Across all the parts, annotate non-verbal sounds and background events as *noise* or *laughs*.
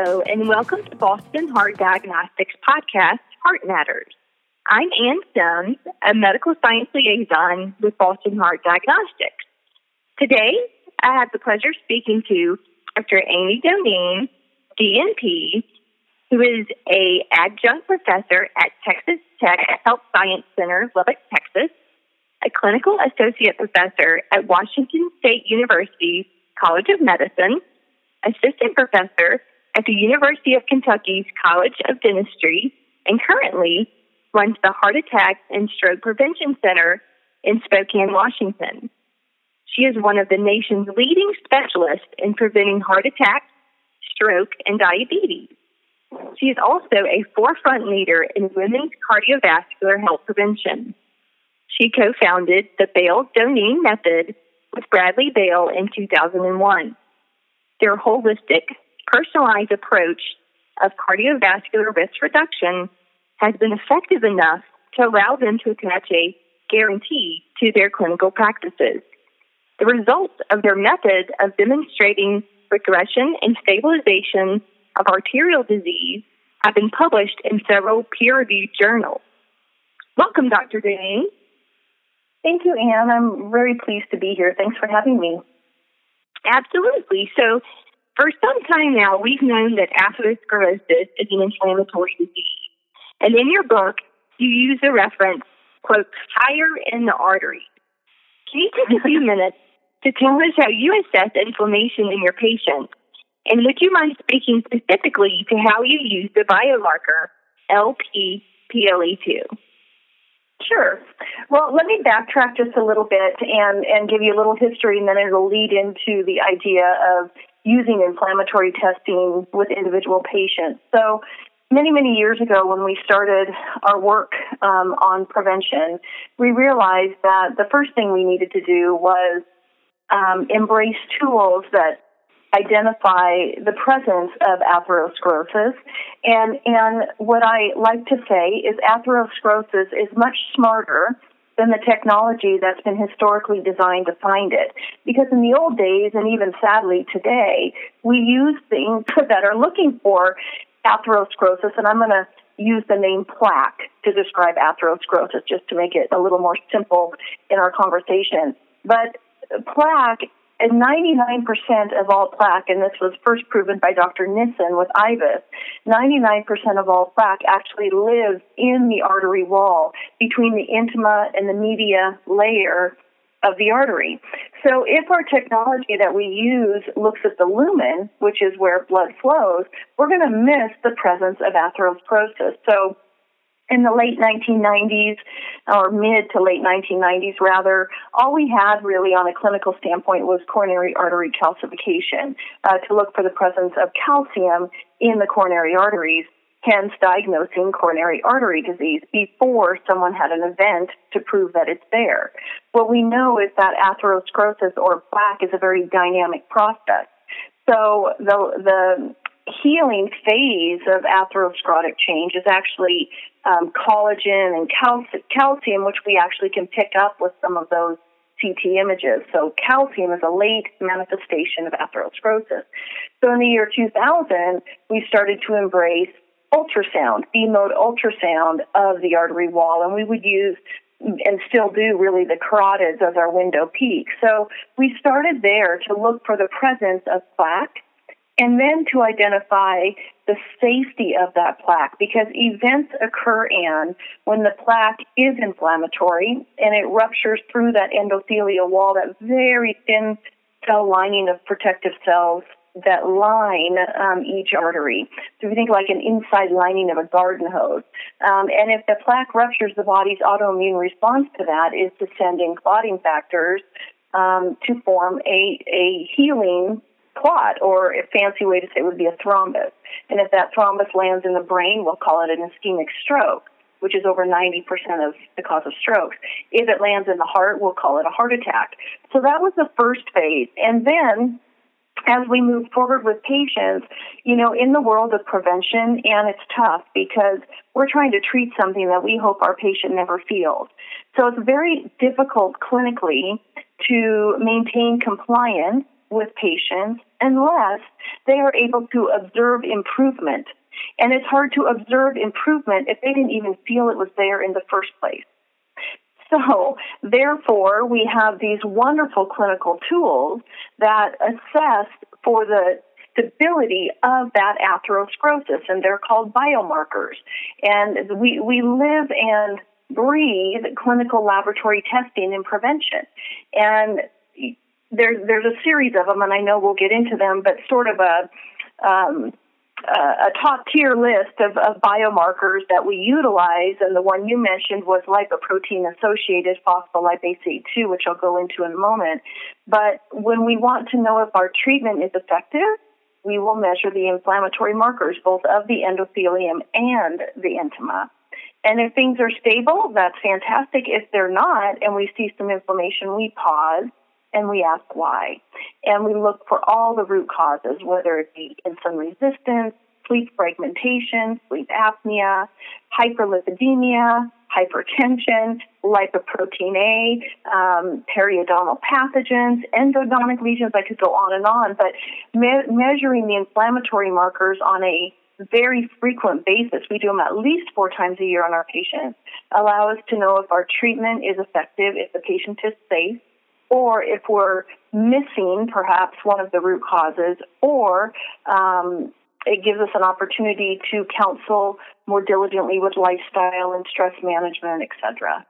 Hello, and welcome to Boston Heart Diagnostics podcast, Heart Matters. I'm Ann Stones, a medical science liaison with Boston Heart Diagnostics. Today, I have the pleasure of speaking to Dr. Amy Doneen, DNP, who is a adjunct professor at Texas Tech Health Science Center, Lubbock, Texas, a clinical associate professor at Washington State University College of Medicine, assistant professor at the University of Kentucky's College of Dentistry, and currently runs the Heart Attack and Stroke Prevention Center in Spokane, Washington. She is one of the nation's leading specialists in preventing heart attacks, stroke, and diabetes. She is also a forefront leader in women's cardiovascular health prevention. She co founded the Bale Doneen Method with Bradley Bale in 2001. Their holistic, personalized approach of cardiovascular risk reduction has been effective enough to allow them to attach a guarantee to their clinical practices. The results of their method of demonstrating regression and stabilization of arterial disease have been published in several peer reviewed journals. Welcome, Dr. Doneen. Thank you, Anne. I'm very pleased to be here. Thanks for having me. Absolutely. So, for some time now, we've known that atherosclerosis is an inflammatory disease. And in your book, you use the reference, quote, fire in the artery. Can you take a few *laughs* minutes to tell us how you assess inflammation in your patients? And would you mind speaking specifically to how you use the biomarker LPPLA2? Sure. Well, let me backtrack just a little bit and, and give you a little history, and then it'll lead into the idea of using inflammatory testing with individual patients. So, many, many years ago, when we started our work um, on prevention, we realized that the first thing we needed to do was um, embrace tools that identify the presence of atherosclerosis. And, and what I like to say is atherosclerosis is much smarter than the technology that's been historically designed to find it. Because in the old days, and even sadly today, we use things *laughs* that are looking for atherosclerosis, and I'm going to use the name plaque to describe atherosclerosis just to make it a little more simple in our conversation. But plaque and 99% of all plaque, and this was first proven by Dr. Nissen with IVUS, 99% of all plaque actually lives in the artery wall between the intima and the media layer of the artery. So if our technology that we use looks at the lumen, which is where blood flows, we're going to miss the presence of atherosclerosis. So in the late 1990s, or mid to late 1990s rather, all we had really on a clinical standpoint was coronary artery calcification uh, to look for the presence of calcium in the coronary arteries, hence diagnosing coronary artery disease before someone had an event to prove that it's there. What we know is that atherosclerosis or plaque is a very dynamic process. So the, the healing phase of atherosclerotic change is actually um, collagen and calcium, which we actually can pick up with some of those CT images. So calcium is a late manifestation of atherosclerosis. So in the year 2000, we started to embrace ultrasound, B mode ultrasound of the artery wall, and we would use and still do really the carotids as our window peak. So we started there to look for the presence of plaque and then to identify the safety of that plaque because events occur in when the plaque is inflammatory and it ruptures through that endothelial wall, that very thin cell lining of protective cells that line um, each artery. So if you think like an inside lining of a garden hose. Um, and if the plaque ruptures, the body's autoimmune response to that is to send in clotting factors um, to form a, a healing clot, or a fancy way to say it would be a thrombus. And if that thrombus lands in the brain, we'll call it an ischemic stroke, which is over 90% of the cause of strokes. If it lands in the heart, we'll call it a heart attack. So that was the first phase. And then as we move forward with patients, you know, in the world of prevention, and it's tough because we're trying to treat something that we hope our patient never feels. So it's very difficult clinically to maintain compliance with patients unless they are able to observe improvement. And it's hard to observe improvement if they didn't even feel it was there in the first place. So, therefore, we have these wonderful clinical tools that assess for the stability of that atherosclerosis, and they're called biomarkers. And we, we live and breathe clinical laboratory testing and prevention. And there's there's a series of them, and I know we'll get into them, but sort of a um, a top tier list of, of biomarkers that we utilize, and the one you mentioned was lipoprotein associated phospholipase A2, which I'll go into in a moment. But when we want to know if our treatment is effective, we will measure the inflammatory markers, both of the endothelium and the intima. And if things are stable, that's fantastic. If they're not, and we see some inflammation, we pause and we ask why. And we look for all the root causes, whether it be insulin resistance, sleep fragmentation, sleep apnea, hyperlipidemia, hypertension, lipoprotein A, um, periodontal pathogens, endodontic lesions. I could go on and on, but me- measuring the inflammatory markers on a very frequent basis, we do them at least four times a year on our patients, allow us to know if our treatment is effective, if the patient is safe, or if we're missing perhaps one of the root causes, or um, it gives us an opportunity to counsel more diligently with lifestyle and stress management, etc.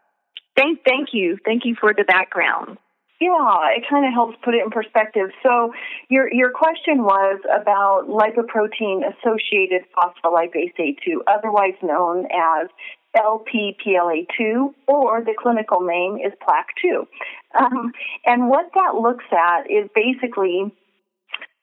Thank, thank you, thank you for the background. Yeah, it kind of helps put it in perspective. So your your question was about lipoprotein associated phospholipase A2, otherwise known as LPPLA2, or the clinical name is plaque2. Um, and what that looks at is basically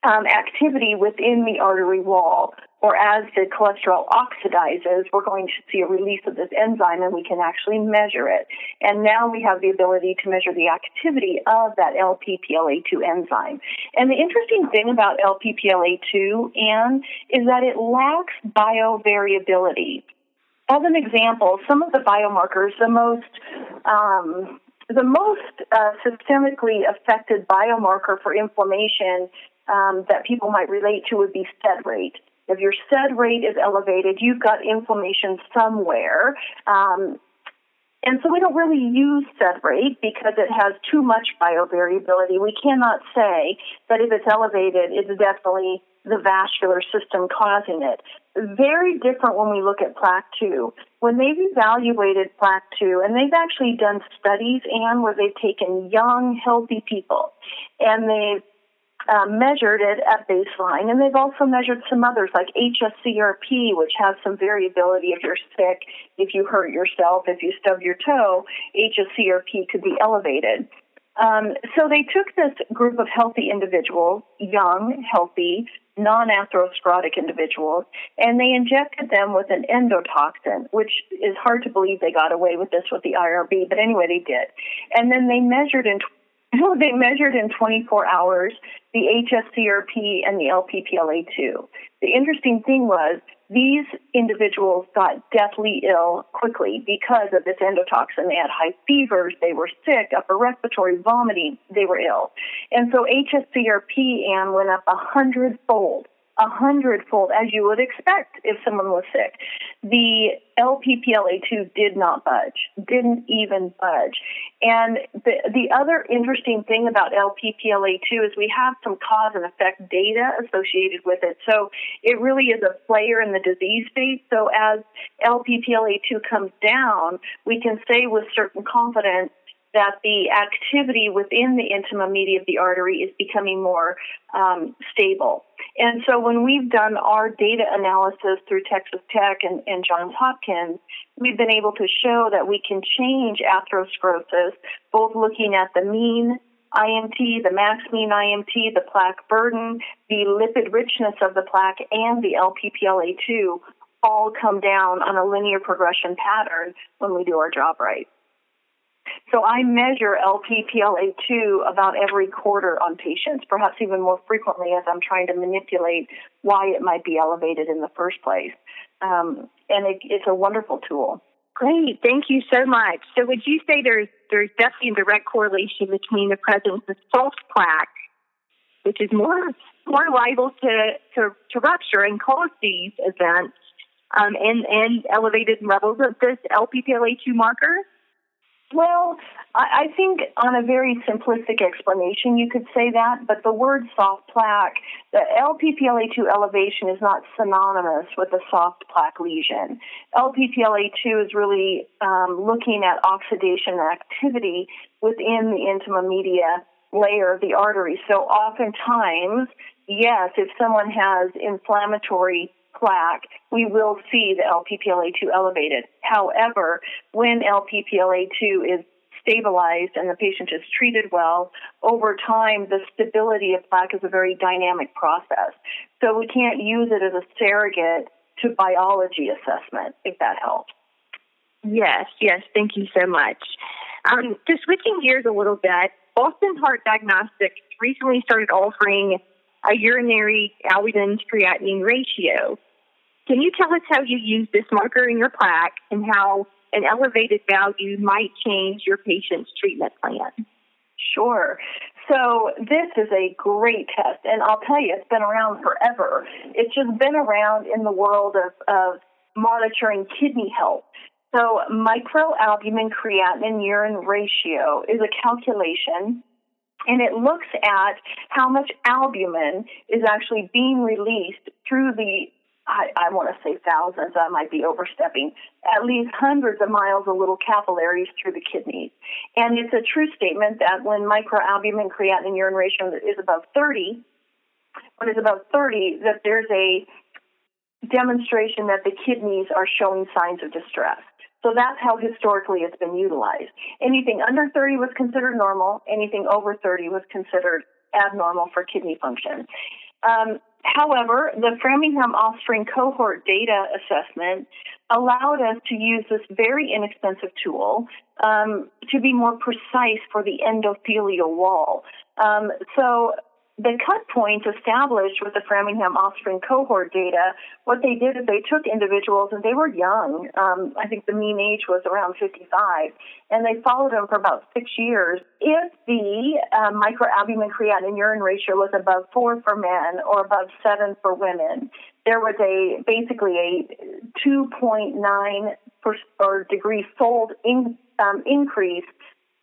um, activity within the artery wall or as the cholesterol oxidizes, we're going to see a release of this enzyme and we can actually measure it. And now we have the ability to measure the activity of that LPPLA2 enzyme. And the interesting thing about LPPLA2, Anne, is that it lacks biovariability. As an example, some of the biomarkers, the most um, the most uh, systemically affected biomarker for inflammation um, that people might relate to would be SED rate. If your SED rate is elevated, you've got inflammation somewhere. Um, and so we don't really use SED rate because it has too much biovariability. We cannot say that if it's elevated, it's definitely the vascular system causing it. Very different when we look at plaque 2. When they've evaluated plaque 2, and they've actually done studies, and where they've taken young, healthy people, and they've um, measured it at baseline, and they've also measured some others like HSCRP, which has some variability if you're sick, if you hurt yourself, if you stub your toe, HSCRP could be elevated. Um, so they took this group of healthy individuals, young, healthy, non-atherosclerotic individuals, and they injected them with an endotoxin, which is hard to believe they got away with this with the IRB, but anyway, they did. And then they measured in *laughs* they measured in 24 hours the HSCRP and the LPPLA2. The interesting thing was these individuals got deathly ill quickly because of this endotoxin. They had high fevers, they were sick, upper respiratory, vomiting, they were ill. And so HSCRP, Anne, went up a hundredfold a hundredfold, as you would expect if someone was sick. The LPPLA2 did not budge, didn't even budge. And the, the other interesting thing about LPPLA2 is we have some cause and effect data associated with it. So it really is a player in the disease state. So as LPPLA2 comes down, we can say with certain confidence that the activity within the intima media of the artery is becoming more um, stable. And so when we've done our data analysis through Texas Tech and, and Johns Hopkins, we've been able to show that we can change atherosclerosis, both looking at the mean IMT, the max mean IMT, the plaque burden, the lipid richness of the plaque, and the LPPLA2 all come down on a linear progression pattern when we do our job right. So I measure LPPLA2 about every quarter on patients, perhaps even more frequently as I'm trying to manipulate why it might be elevated in the first place. Um, and it, it's a wonderful tool. Great, thank you so much. So would you say there's there's definitely a direct correlation between the presence of false plaque, which is more more liable to, to, to rupture and cause these events um, and, and elevated levels of this LPPLA2 marker? Well, I think on a very simplistic explanation, you could say that, but the word soft plaque, the LPPLA2 elevation is not synonymous with a soft plaque lesion. LPPLA2 is really um, looking at oxidation activity within the intima media layer of the artery. So oftentimes, yes, if someone has inflammatory plaque, we will see the LPPLA2 elevated. However, when LPPLA2 is stabilized and the patient is treated well, over time, the stability of plaque is a very dynamic process. So we can't use it as a surrogate to biology assessment, if that helps. Yes, yes, thank you so much. Um, just switching gears a little bit, Boston Heart Diagnostics recently started offering a urinary albumin creatinine ratio. Can you tell us how you use this marker in your plaque and how an elevated value might change your patient's treatment plan? Sure. So this is a great test, and I'll tell you, it's been around forever. It's just been around in the world of, of monitoring kidney health. So microalbumin creatinine urine ratio is a calculation and it looks at how much albumin is actually being released through the I, I want to say thousands, I might be overstepping, at least hundreds of miles of little capillaries through the kidneys. And it's a true statement that when microalbumin creatinine urine ratio is above 30, when it's above 30, that there's a demonstration that the kidneys are showing signs of distress. So that's how historically it's been utilized. Anything under 30 was considered normal, anything over 30 was considered abnormal for kidney function. Um, However, the Framingham Offspring cohort data assessment allowed us to use this very inexpensive tool um, to be more precise for the endothelial wall. Um, so the cut point established with the Framingham offspring cohort data, what they did is they took individuals and they were young. Um, I think the mean age was around 55, and they followed them for about six years. If the um, microalbumin creatinine urine ratio was above four for men or above seven for women, there was a basically a 2.9 per, or degree fold in, um, increase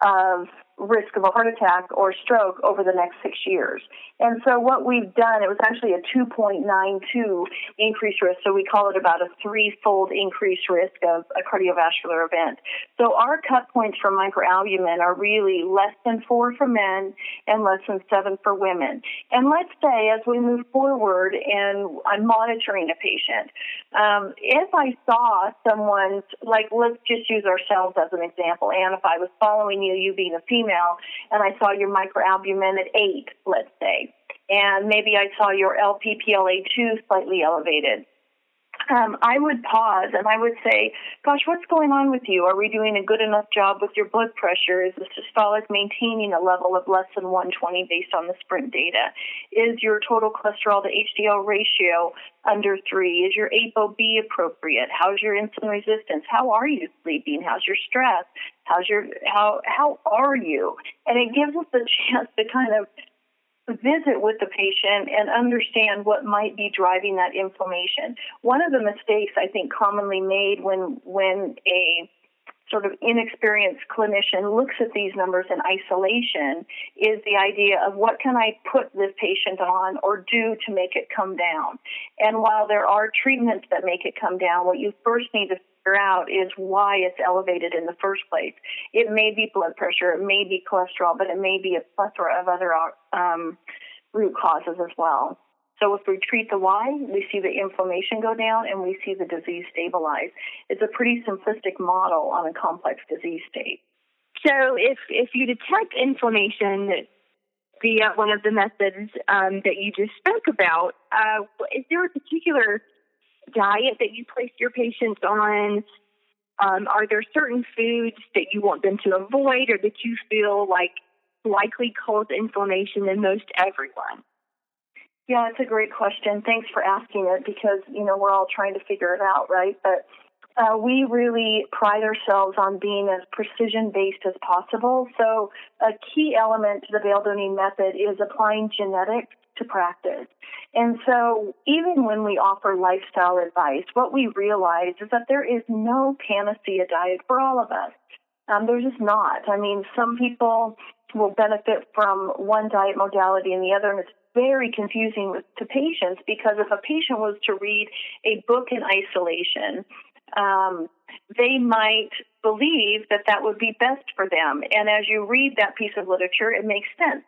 of risk of a heart attack or stroke over the next six years. And so what we've done, it was actually a 2.92 increased risk. So we call it about a threefold increased risk of a cardiovascular event. So our cut points for microalbumin are really less than four for men and less than seven for women. And let's say as we move forward and I'm monitoring a patient, um, if I saw someone's, like let's just use ourselves as an example, and if I was following you, you being a female, and I saw your microalbumin at eight, let's say, and maybe I saw your LPPLA2 slightly elevated um, I would pause and I would say, Gosh, what's going on with you? Are we doing a good enough job with your blood pressure? Is the systolic maintaining a level of less than 120 based on the sprint data? Is your total cholesterol to HDL ratio under three? Is your ApoB appropriate? How's your insulin resistance? How are you sleeping? How's your stress? How's your how how are you? And it gives us the chance to kind of visit with the patient and understand what might be driving that inflammation. One of the mistakes I think commonly made when when a sort of inexperienced clinician looks at these numbers in isolation is the idea of what can I put this patient on or do to make it come down. And while there are treatments that make it come down, what you first need to figure out is why it's elevated in the first place. It may be blood pressure, it may be cholesterol, but it may be a plethora of other um, root causes as well. So if we treat the why, we see the inflammation go down and we see the disease stabilize. It's a pretty simplistic model on a complex disease state. So if if you detect inflammation via one of the methods um, that you just spoke about, uh, is there a particular diet that you place your patients on? Um, are there certain foods that you want them to avoid or that you feel like likely cause inflammation in most everyone? Yeah, it's a great question. Thanks for asking it because, you know, we're all trying to figure it out, right? But uh, we really pride ourselves on being as precision based as possible. So, a key element to the Bale Doneen method is applying genetics to practice. And so, even when we offer lifestyle advice, what we realize is that there is no panacea diet for all of us. Um, there's just not. I mean, some people will benefit from one diet modality and the other, and it's very confusing with, to patients because if a patient was to read a book in isolation, um, they might believe that that would be best for them. And as you read that piece of literature, it makes sense.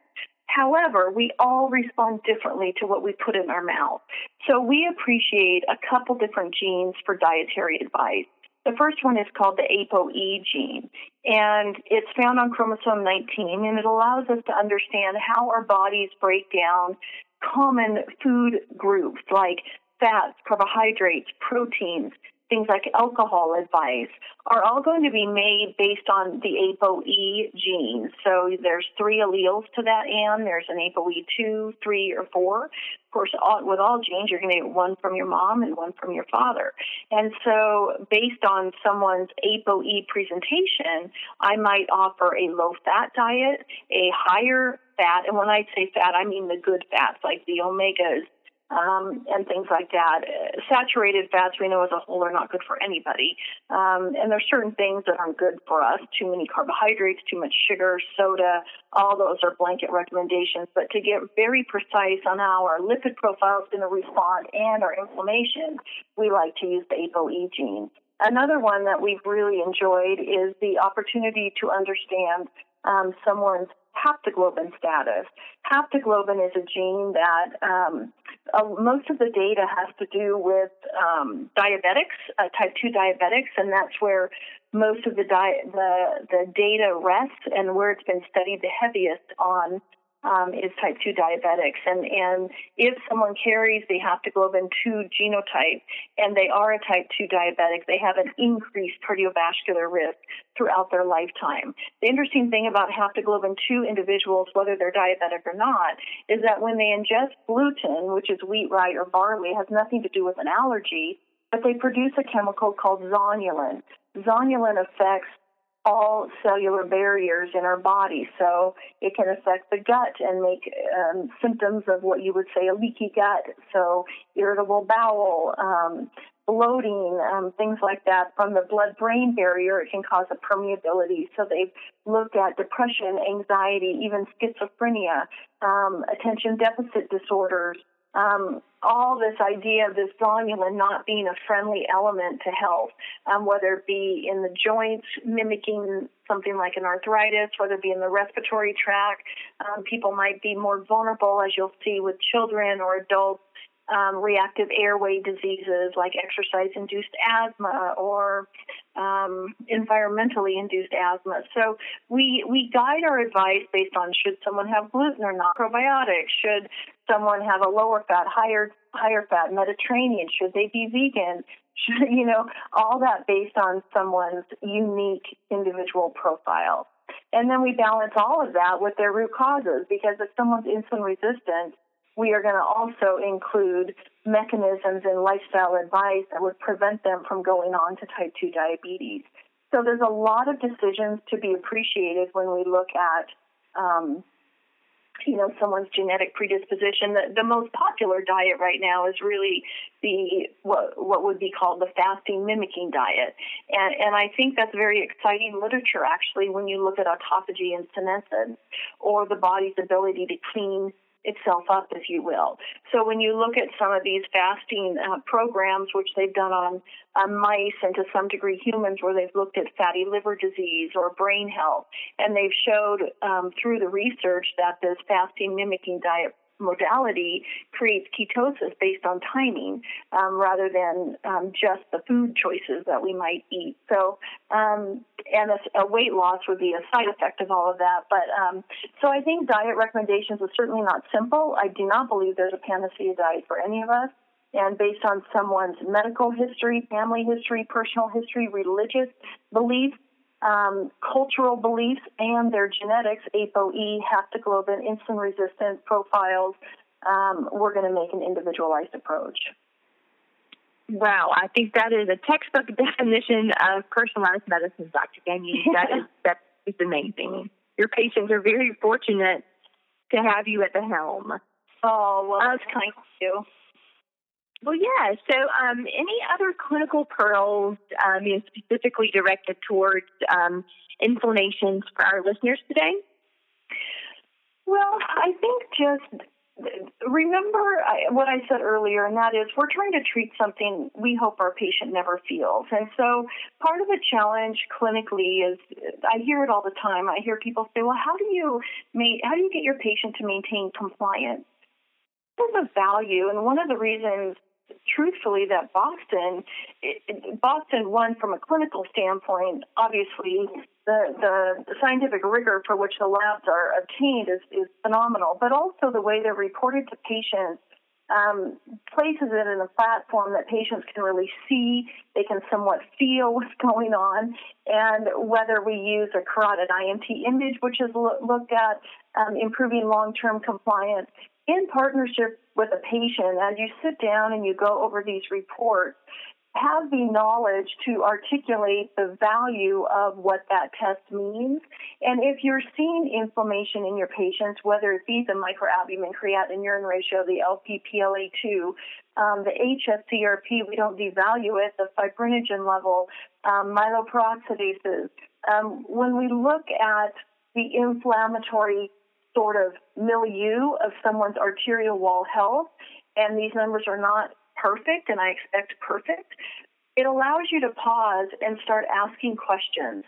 However, we all respond differently to what we put in our mouth. So we appreciate a couple different genes for dietary advice. The first one is called the ApoE gene, and it's found on chromosome 19, and it allows us to understand how our bodies break down common food groups like fats, carbohydrates, proteins, things like alcohol advice are all going to be made based on the ApoE gene. So there's three alleles to that and There's an ApoE2, 3, or 4. Of course, all, with all genes, you're going to get one from your mom and one from your father. And so based on someone's ApoE presentation, I might offer a low fat diet, a higher fat, and when I say fat, I mean the good fats like the omegas, um, and things like that. Saturated fats, we know as a whole, are not good for anybody. Um, and there's certain things that aren't good for us. Too many carbohydrates, too much sugar, soda, all those are blanket recommendations. But to get very precise on how our lipid profile is going to respond and our inflammation, we like to use the ApoE gene. Another one that we've really enjoyed is the opportunity to understand um, someone's haptoglobin status. Haptoglobin is a gene that um, uh, most of the data has to do with um, diabetics, uh, type 2 diabetics, and that's where most of the, di- the, the data rests and where it's been studied the heaviest on um, is type 2 diabetics. And, and if someone carries the haptoglobin 2 genotype and they are a type 2 diabetic, they have an increased cardiovascular risk throughout their lifetime. The interesting thing about haptoglobin 2 individuals, whether they're diabetic or not, is that when they ingest gluten, which is wheat, rye, or barley, has nothing to do with an allergy, but they produce a chemical called zonulin. Zonulin affects all cellular barriers in our body. So it can affect the gut and make um, symptoms of what you would say a leaky gut. So irritable bowel, um, bloating, um, things like that. From the blood-brain barrier, it can cause a permeability. So they've looked at depression, anxiety, even schizophrenia, um, attention deficit disorders, um, all this idea of this zonulin not being a friendly element to health, um, whether it be in the joints, mimicking something like an arthritis, whether it be in the respiratory tract. Um, people might be more vulnerable, as you'll see with children or adults, um, reactive airway diseases like exercise induced asthma or um, environmentally induced asthma. So we, we guide our advice based on should someone have gluten or not, probiotics, should someone have a lower fat, higher, higher fat Mediterranean, should they be vegan, should, *laughs* you know, all that based on someone's unique individual profile. And then we balance all of that with their root causes because if someone's insulin resistant, we are going to also include mechanisms and lifestyle advice that would prevent them from going on to type 2 diabetes. So there's a lot of decisions to be appreciated when we look at, um, you know, someone's genetic predisposition. The, the most popular diet right now is really the what what would be called the fasting mimicking diet, and and I think that's very exciting literature actually when you look at autophagy and senescence or the body's ability to clean itself up, if you will. So when you look at some of these fasting uh, programs, which they've done on, mice and to some degree humans, where they've looked at fatty liver disease or brain health, and they've showed um, through the research that this fasting mimicking diet modality creates ketosis based on timing um, rather than um, just the food choices that we might eat. So, um, and a, a, weight loss would be a side effect of all of that. But um, so I think diet recommendations are certainly not simple. I do not believe there's a panacea diet for any of us. And based on someone's medical history, family history, personal history, religious beliefs, um, cultural beliefs and their genetics, ApoE, haptoglobin, insulin resistant profiles, um, we're going to make an individualized approach. Wow, I think that is a textbook *laughs* definition of personalized medicine, Dr. Gagnon. *laughs* That is that is amazing. Your patients are very fortunate to have you at the helm. Oh, well, that's kind of you. Well, yeah. So, um, any other clinical pearls, um, you know, specifically directed towards um, inflammations for our listeners today? Well, I think just remember what I said earlier, and that is we're trying to treat something we hope our patient never feels. And so part of the challenge clinically is I hear it all the time. I hear people say, well, how do you make, how do you get your patient to maintain compliance? There's a value, and one of the reasons truthfully that Boston, it, Boston won from a clinical standpoint. Obviously, the, the, scientific rigor for which the labs are obtained is, is phenomenal, but also the way they're reported to patients um, places it in a platform that patients can really see, they can somewhat feel *laughs* what's going on, and whether we use a carotid IMT image, which is lo- looked at um, improving long-term compliance, in partnership with a patient, as you sit down and you go over these reports, have the knowledge to articulate the value of what that test means. And if you're seeing inflammation in your patients, whether it be the microalbumin creatinine urine ratio, the LPPLA2, um, the HSCRP, we don't devalue it, the fibrinogen level, um, myeloperoxidases. Um, when we look at the inflammatory sort of milieu of someone's arterial wall health, and these numbers are not perfect, and I expect perfect, it allows you to pause and start asking questions.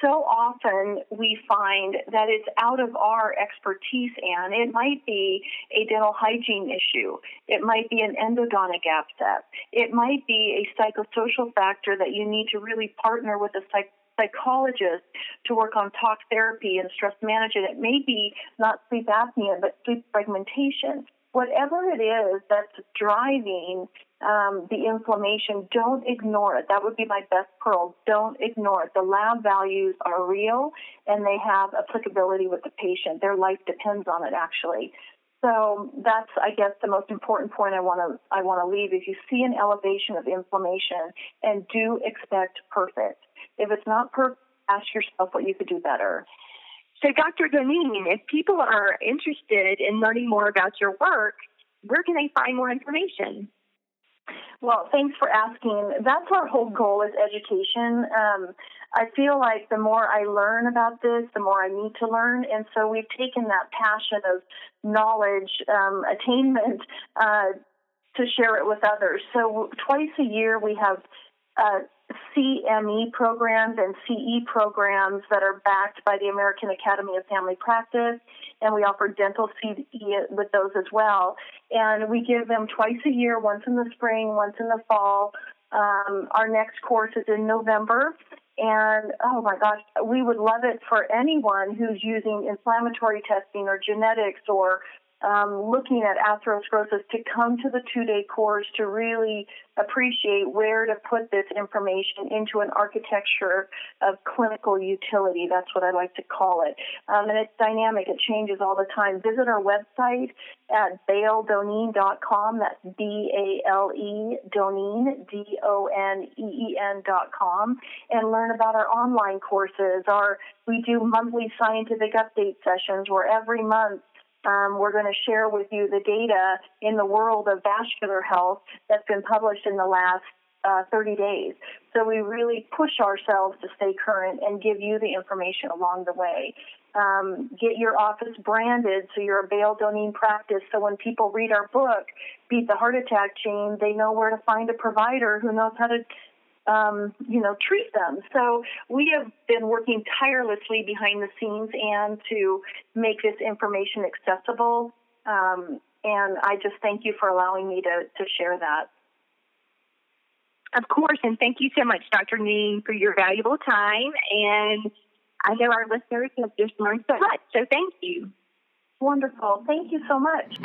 So often we find that it's out of our expertise, and it might be a dental hygiene issue. It might be an endodontic abscess. It might be a psychosocial factor that you need to really partner with a psych- psychologist to work on talk therapy and stress management. It may be not sleep apnea, but sleep fragmentation. Whatever it is that's driving um, the inflammation, don't ignore it. That would be my best pearl. Don't ignore it. The lab values are real and they have applicability with the patient. Their life depends on it, actually. So that's, I guess, the most important point I want to I want to leave. If you see an elevation of inflammation, and do expect perfect. If it's not perfect, ask yourself what you could do better. So, Dr. Doneen, if people are interested in learning more about your work, where can they find more information? Well, thanks for asking. That's our whole goal is education. Um, I feel like the more I learn about this, the more I need to learn. And so we've taken that passion of knowledge um, attainment uh, to share it with others. So twice a year we have uh, CME programs and CE programs that are backed by the American Academy of Family Practice, and we offer dental CE with those as well. And we give them twice a year, once in the spring, once in the fall. Um, our next course is in November. And oh my gosh, we would love it for anyone who's using inflammatory testing or genetics or um, looking at atherosclerosis to come to the two day course to really appreciate where to put this information into an architecture of clinical utility. That's what I like to call it. Um, and it's dynamic, it changes all the time. Visit our website at baledoneen.com. That's B A L E Doneen, D O N E E N.com, and learn about our online courses. Our, we do monthly scientific update sessions where every month um, we're going to share with you the data in the world of vascular health that's been published in the last uh, 30 days. So we really push ourselves to stay current and give you the information along the way. Um, get your office branded so you're a Bale Doneen practice. So when people read our book, Beat the Heart Attack Gene, they know where to find a provider who knows how to um, you know, treat them. So we have been working tirelessly behind the scenes and to make this information accessible. Um, and I just thank you for allowing me to, to share that. Of course, and thank you so much, Dr. Neen, for your valuable time. And I know our listeners have just learned so much, so thank you. Wonderful. Thank you so much.